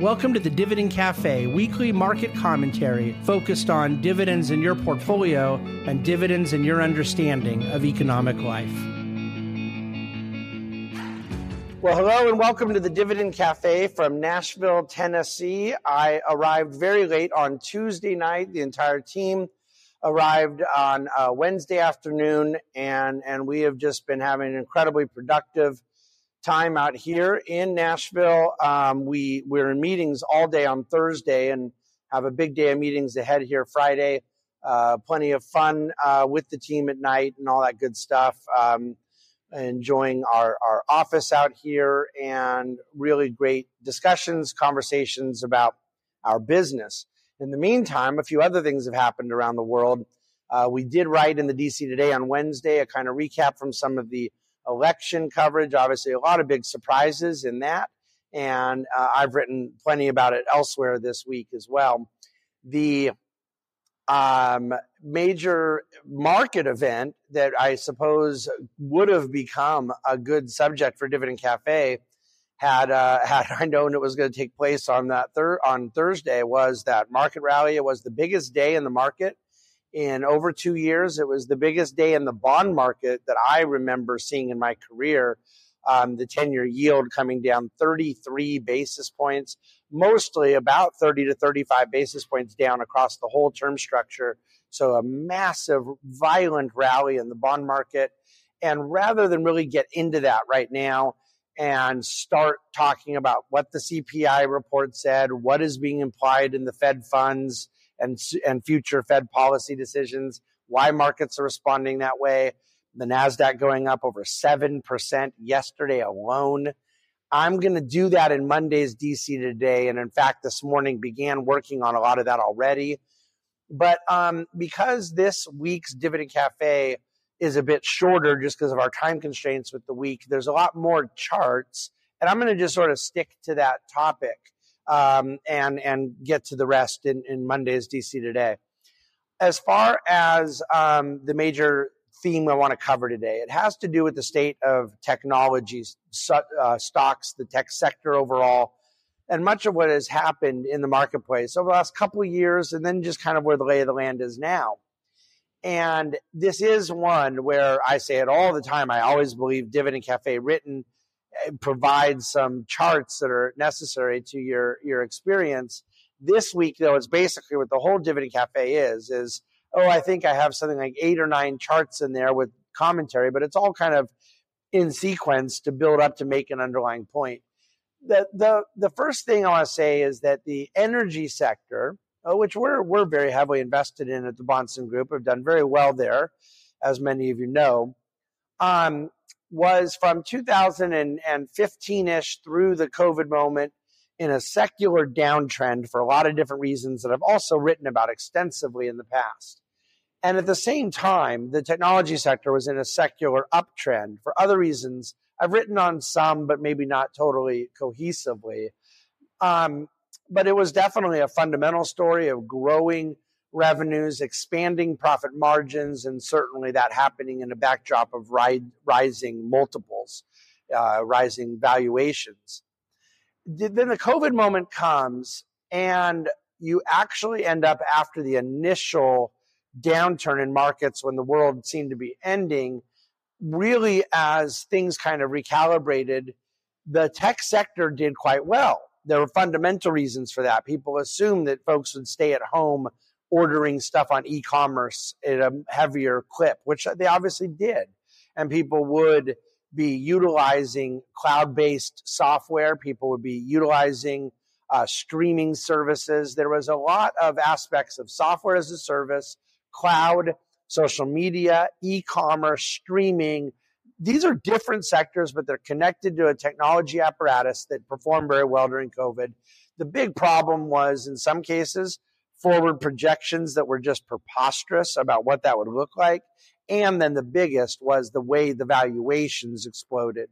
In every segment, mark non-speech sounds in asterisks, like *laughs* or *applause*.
Welcome to the Dividend Cafe, weekly market commentary focused on dividends in your portfolio and dividends in your understanding of economic life. Well, hello and welcome to the Dividend Cafe from Nashville, Tennessee. I arrived very late on Tuesday night. The entire team arrived on uh, Wednesday afternoon, and, and we have just been having an incredibly productive time out here in Nashville. Um, we we're in meetings all day on Thursday and have a big day of meetings ahead here Friday. Uh, plenty of fun uh, with the team at night and all that good stuff. Um, enjoying our, our office out here and really great discussions, conversations about our business. In the meantime, a few other things have happened around the world. Uh, we did write in the DC Today on Wednesday a kind of recap from some of the election coverage. Obviously, a lot of big surprises in that. And uh, I've written plenty about it elsewhere this week as well. The um, major market event that I suppose would have become a good subject for Dividend Cafe had uh, *laughs* had I known it was going to take place on that thir- on Thursday was that market rally. It was the biggest day in the market in over two years. It was the biggest day in the bond market that I remember seeing in my career. Um, the 10 year yield coming down 33 basis points, mostly about 30 to 35 basis points down across the whole term structure. So a massive, violent rally in the bond market. And rather than really get into that right now and start talking about what the CPI report said, what is being implied in the Fed funds, and, and future Fed policy decisions, why markets are responding that way. The NASDAQ going up over 7% yesterday alone. I'm going to do that in Monday's DC today. And in fact, this morning began working on a lot of that already. But um, because this week's Dividend Cafe is a bit shorter just because of our time constraints with the week, there's a lot more charts. And I'm going to just sort of stick to that topic um, and and get to the rest in, in Monday's DC today. As far as um, the major theme I want to cover today, it has to do with the state of technology uh, stocks, the tech sector overall, and much of what has happened in the marketplace over the last couple of years, and then just kind of where the lay of the land is now. And this is one where I say it all the time. I always believe Dividend Cafe written provide some charts that are necessary to your your experience. This week, though, it's basically what the whole Dividend Cafe is: is oh, I think I have something like eight or nine charts in there with commentary, but it's all kind of in sequence to build up to make an underlying point. The the the first thing I want to say is that the energy sector, uh, which we're we're very heavily invested in at the Bahnsen Group, have done very well there, as many of you know. Um, was from 2015 ish through the COVID moment in a secular downtrend for a lot of different reasons that I've also written about extensively in the past. And at the same time, the technology sector was in a secular uptrend for other reasons. I've written on some, but maybe not totally cohesively. Um, but it was definitely a fundamental story of growing revenues, expanding profit margins, and certainly that happening in a backdrop of rising multiples, uh, rising valuations. Then the COVID moment comes, and you actually end up after the initial downturn in markets when the world seemed to be ending, really as things kind of recalibrated, the tech sector did quite well. There were fundamental reasons for that. People assumed that folks would stay at home ordering stuff on e-commerce at a heavier clip, which they obviously did. And people would be utilizing cloud-based software. People would be utilizing uh, streaming services. There was a lot of aspects of software as a service, cloud, social media, e-commerce, streaming. These are different sectors, but they're connected to a technology apparatus that performed very well during COVID. The big problem was, in some cases, forward projections that were just preposterous about what that would look like. And then the biggest was the way the valuations exploded.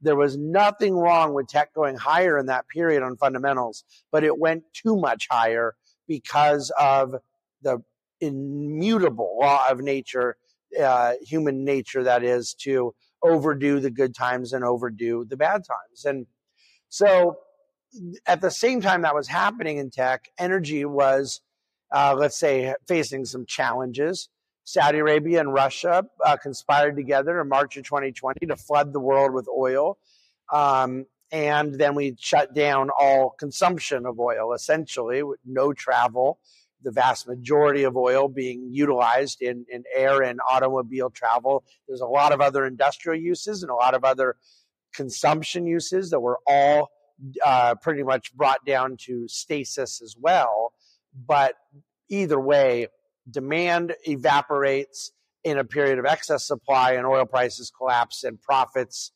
There was nothing wrong with tech going higher in that period on fundamentals, but it went too much higher because of the immutable law of nature, uh, human nature, that is, to overdo the good times and overdo the bad times. And so at the same time that was happening in tech, energy was, uh, let's say, facing some challenges. Saudi Arabia and Russia uh, conspired together in March of 2020 to flood the world with oil. Um, and then we shut down all consumption of oil, essentially, with no travel, the vast majority of oil being utilized in, in air and automobile travel. There's a lot of other industrial uses and a lot of other consumption uses that were all uh, pretty much brought down to stasis as well. But either way, demand evaporates in a period of excess supply and oil prices collapse and profits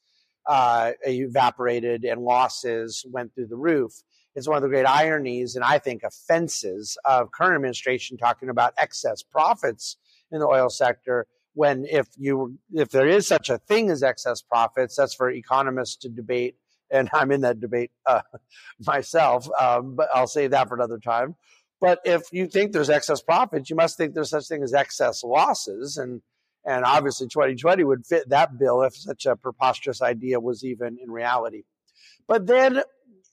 uh, evaporated and losses went through the roof. It's one of the great ironies and I think offenses of current administration talking about excess profits in the oil sector when if you if there is such a thing as excess profits that's for economists to debate and i'm in that debate uh, *laughs* myself um, but i'll save that for another time but if you think there's excess profits you must think there's such thing as excess losses and and obviously 2020 would fit that bill if such a preposterous idea was even in reality but then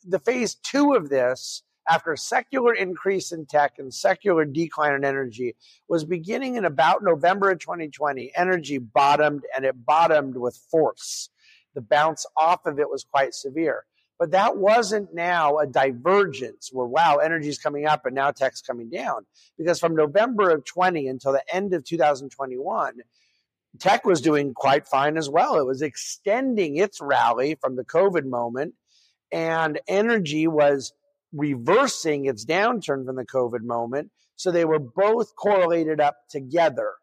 the phase two of this after a secular increase in tech and secular decline in energy was beginning in about November of 2020. Energy bottomed and it bottomed with force. The bounce off of it was quite severe. But that wasn't now a divergence where, wow, energy is coming up and now tech's coming down. Because from November of 20 until the end of 2021, tech was doing quite fine as well. It was extending its rally from the COVID moment, and energy was reversing its downturn from the COVID moment. So they were both correlated up together.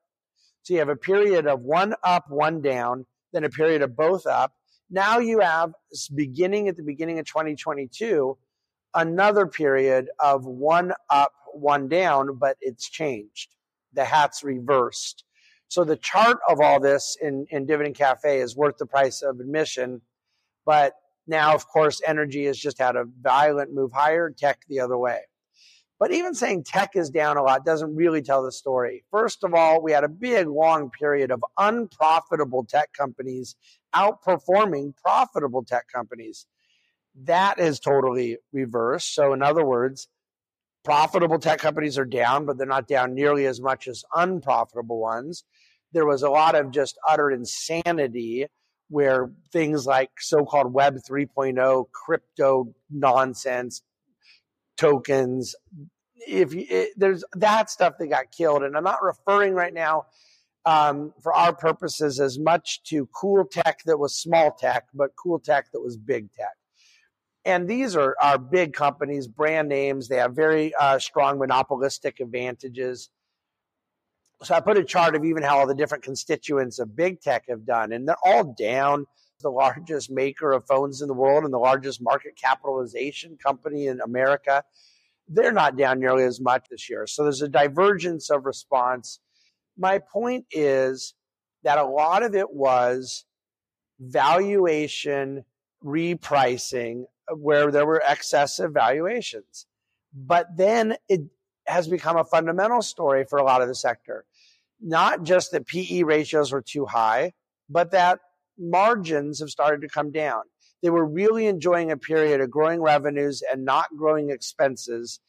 So you have a period of one up, one down, then a period of both up. Now you have beginning at the beginning of 2022, another period of one up, one down, but it's changed. The hat's reversed. So the chart of all this in, in Dividend Cafe is worth the price of admission, but now, of course, energy has just had a violent move higher, tech the other way. But even saying tech is down a lot doesn't really tell the story. First of all, we had a big, long period of unprofitable tech companies outperforming profitable tech companies. That is totally reversed. So, in other words, profitable tech companies are down, but they're not down nearly as much as unprofitable ones. There was a lot of just utter insanity where things like so-called Web 3.0 crypto nonsense tokens, if you, it, there's that stuff that got killed, and I'm not referring right now um, for our purposes as much to cool tech that was small tech, but cool tech that was big tech. And these are, are big companies, brand names. They have very uh, strong monopolistic advantages. So I put a chart of even how all the different constituents of big tech have done, and they're all down. The largest maker of phones in the world and the largest market capitalization company in America, they're not down nearly as much this year. So there's a divergence of response. My point is that a lot of it was valuation repricing uh, where there were excessive valuations. But then it has become a fundamental story for a lot of the sector. Not just that PE ratios were too high, but that margins have started to come down. They were really enjoying a period of growing revenues and not growing expenses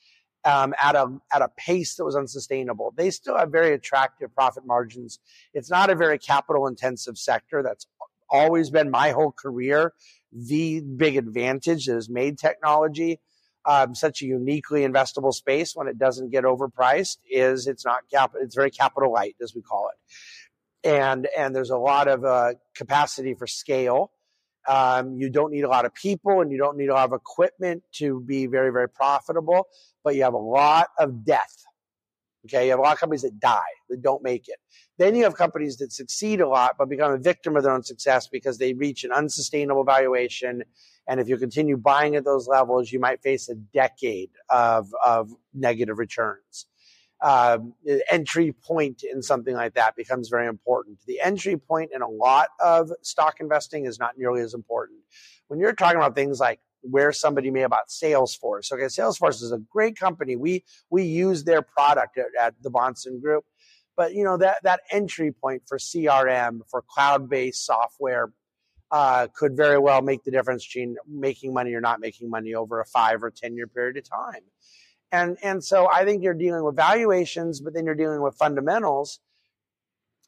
um, at a at a pace that was unsustainable. They still have very attractive profit margins. It's not a very capital intensive sector. That's always been my whole career the big advantage that has made technology um, such a uniquely investable space when it doesn't get overpriced is it's not cap it's very capital light as we call it and and there's a lot of uh, capacity for scale um, you don't need a lot of people and you don't need a lot of equipment to be very very profitable but you have a lot of death okay? You have a lot of companies that die that don't make it. Then you have companies that succeed a lot but become a victim of their own success because they reach an unsustainable valuation. And if you continue buying at those levels, you might face a decade of, of negative returns. Um, entry point in something like that becomes very important. The entry point in a lot of stock investing is not nearly as important. When you're talking about things like where somebody may about Salesforce, okay, Salesforce is a great company. We we use their product at, at the Bahnsen Group, but you know that that entry point for CRM for cloud based software uh, could very well make the difference between making money or not making money over a five or 10 year period of time. And, and so I think you're dealing with valuations, but then you're dealing with fundamentals.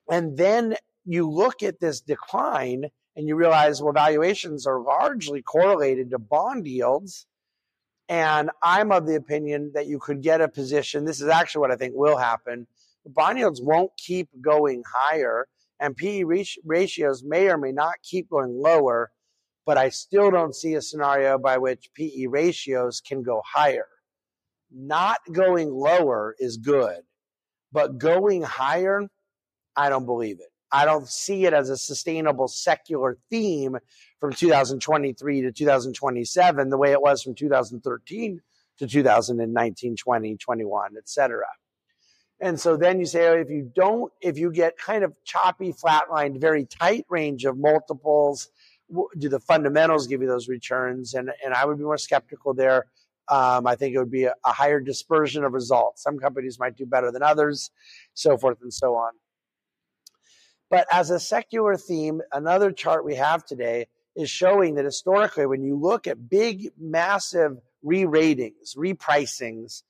And then you look at this decline and you realize, well, valuations are largely correlated to bond yields. And I'm of the opinion that you could get a position. This is actually what I think will happen. Bond yields won't keep going higher and PE ratios may or may not keep going lower, but I still don't see a scenario by which PE ratios can go higher. Not going lower is good, but going higher, I don't believe it. I don't see it as a sustainable secular theme from 2023 to 2027 the way it was from 2013 to 2019, 20, 21, et cetera. And so then you say, oh, if you don't, if you get kind of choppy, flatlined, very tight range of multiples, do the fundamentals give you those returns? And, and I would be more skeptical there. Um, I think it would be a, a higher dispersion of results. Some companies might do better than others, so forth and so on. But as a secular theme, another chart we have today is showing that historically, when you look at big, massive re ratings, repricings,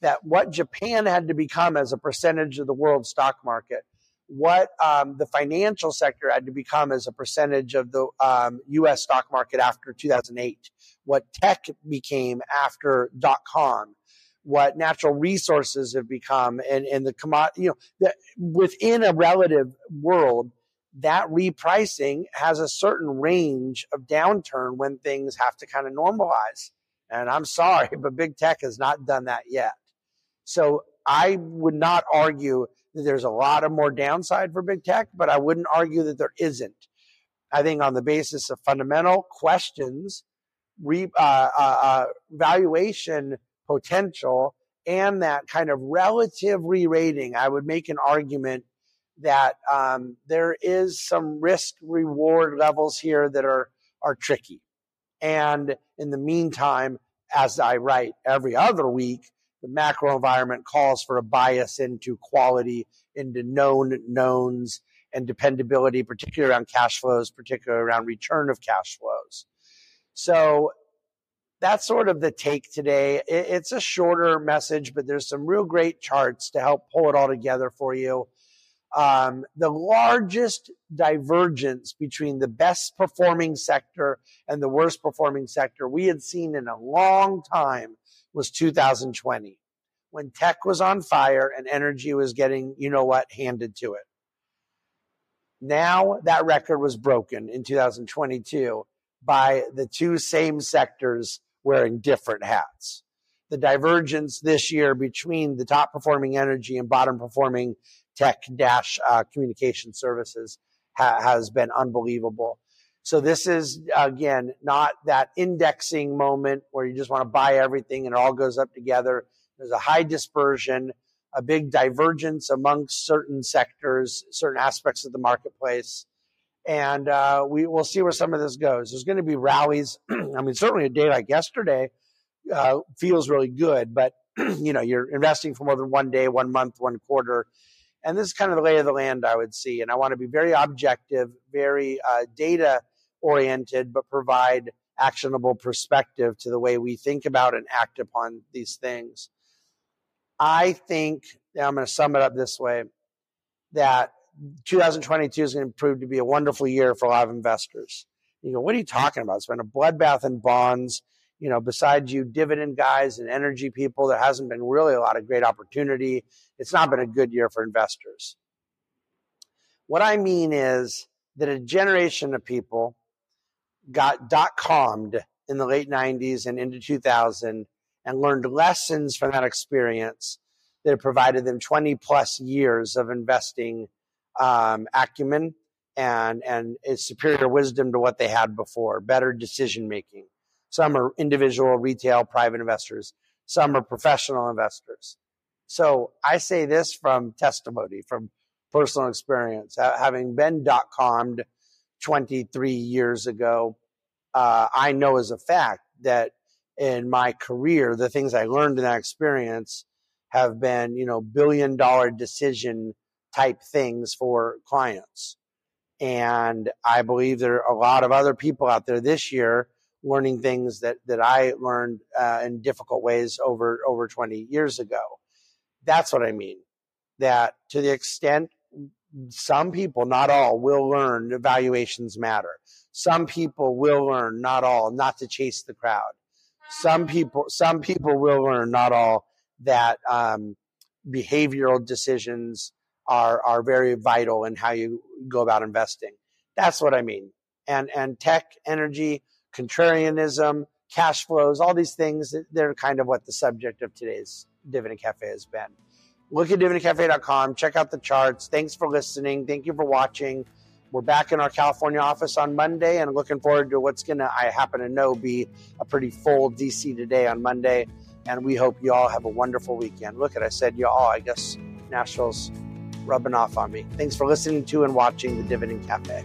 that what Japan had to become as a percentage of the world stock market, what um, the financial sector had to become as a percentage of the um, U.S. stock market after 2008, what tech became after dot com, what natural resources have become, and and the commodity, you know, the, within a relative world, that repricing has a certain range of downturn when things have to kind of normalize. And I'm sorry, *laughs* but big tech has not done that yet. So I would not argue there's a lot of more downside for big tech, but I wouldn't argue that there isn't. I think on the basis of fundamental questions, re, uh, uh, uh, valuation potential, and that kind of relative re-rating, I would make an argument that um, there is some risk reward levels here that are are tricky. And in the meantime, as I write every other week, the macro environment calls for a bias into quality, into known knowns and dependability, particularly around cash flows, particularly around return of cash flows. So that's sort of the take today. It's a shorter message, but there's some real great charts to help pull it all together for you. Um, the largest divergence between the best performing sector and the worst performing sector we had seen in a long time was 2020 when tech was on fire and energy was getting, you know what, handed to it. Now that record was broken in 2022 by the two same sectors wearing different hats. The divergence this year between the top performing energy and bottom performing tech dash uh, communication services ha- has been unbelievable. So this is again not that indexing moment where you just want to buy everything and it all goes up together. There's a high dispersion, a big divergence amongst certain sectors, certain aspects of the marketplace. And uh, we will see where some of this goes. There's going to be rallies. *clears throat* I mean, certainly a day like yesterday uh, feels really good, but *clears throat* you know, you're investing for more than one day, one month, one quarter and this is kind of the lay of the land I would see. And I want to be very objective, very uh, data oriented, but provide actionable perspective to the way we think about and act upon these things. I think, I'm going to sum it up this way, that 2022 is going to prove to be a wonderful year for a lot of investors. You go, what are you talking about? It's been a bloodbath in bonds. You know, besides you dividend guys and energy people, there hasn't been really a lot of great opportunity. It's not been a good year for investors. What I mean is that a generation of people got dot commed in the late 90s and into 2000 and learned lessons from that experience that provided them 20 plus years of investing um, acumen and and superior wisdom to what they had before, better decision making. Some are individual, retail, private investors. Some are professional investors. So I say this from testimony, from personal experience, having been dot commed 23 years ago, uh, I know as a fact that in my career, the things I learned in that experience have been, you know, billion dollar decision type things for clients. And I believe there are a lot of other people out there this year learning things that, that I learned uh, in difficult ways over, over 20 years ago. That's what I mean. That to the extent some people, not all, will learn evaluations matter. Some people will learn, not all, not to chase the crowd. Some people, some people will learn, not all, that um, behavioral decisions are are very vital in how you go about investing. That's what I mean. And and tech, energy, contrarianism, cash flows, all these things, they're kind of what the subject of today's Dividend Cafe has been. Look at dividendcafe.com, check out the charts. Thanks for listening. Thank you for watching. We're back in our California office on Monday and looking forward to what's going to, I happen to know, be a pretty full DC today on Monday. And we hope you all have a wonderful weekend. Look at, I said you all, I guess Nashville's rubbing off on me. Thanks for listening to and watching the Dividend Cafe.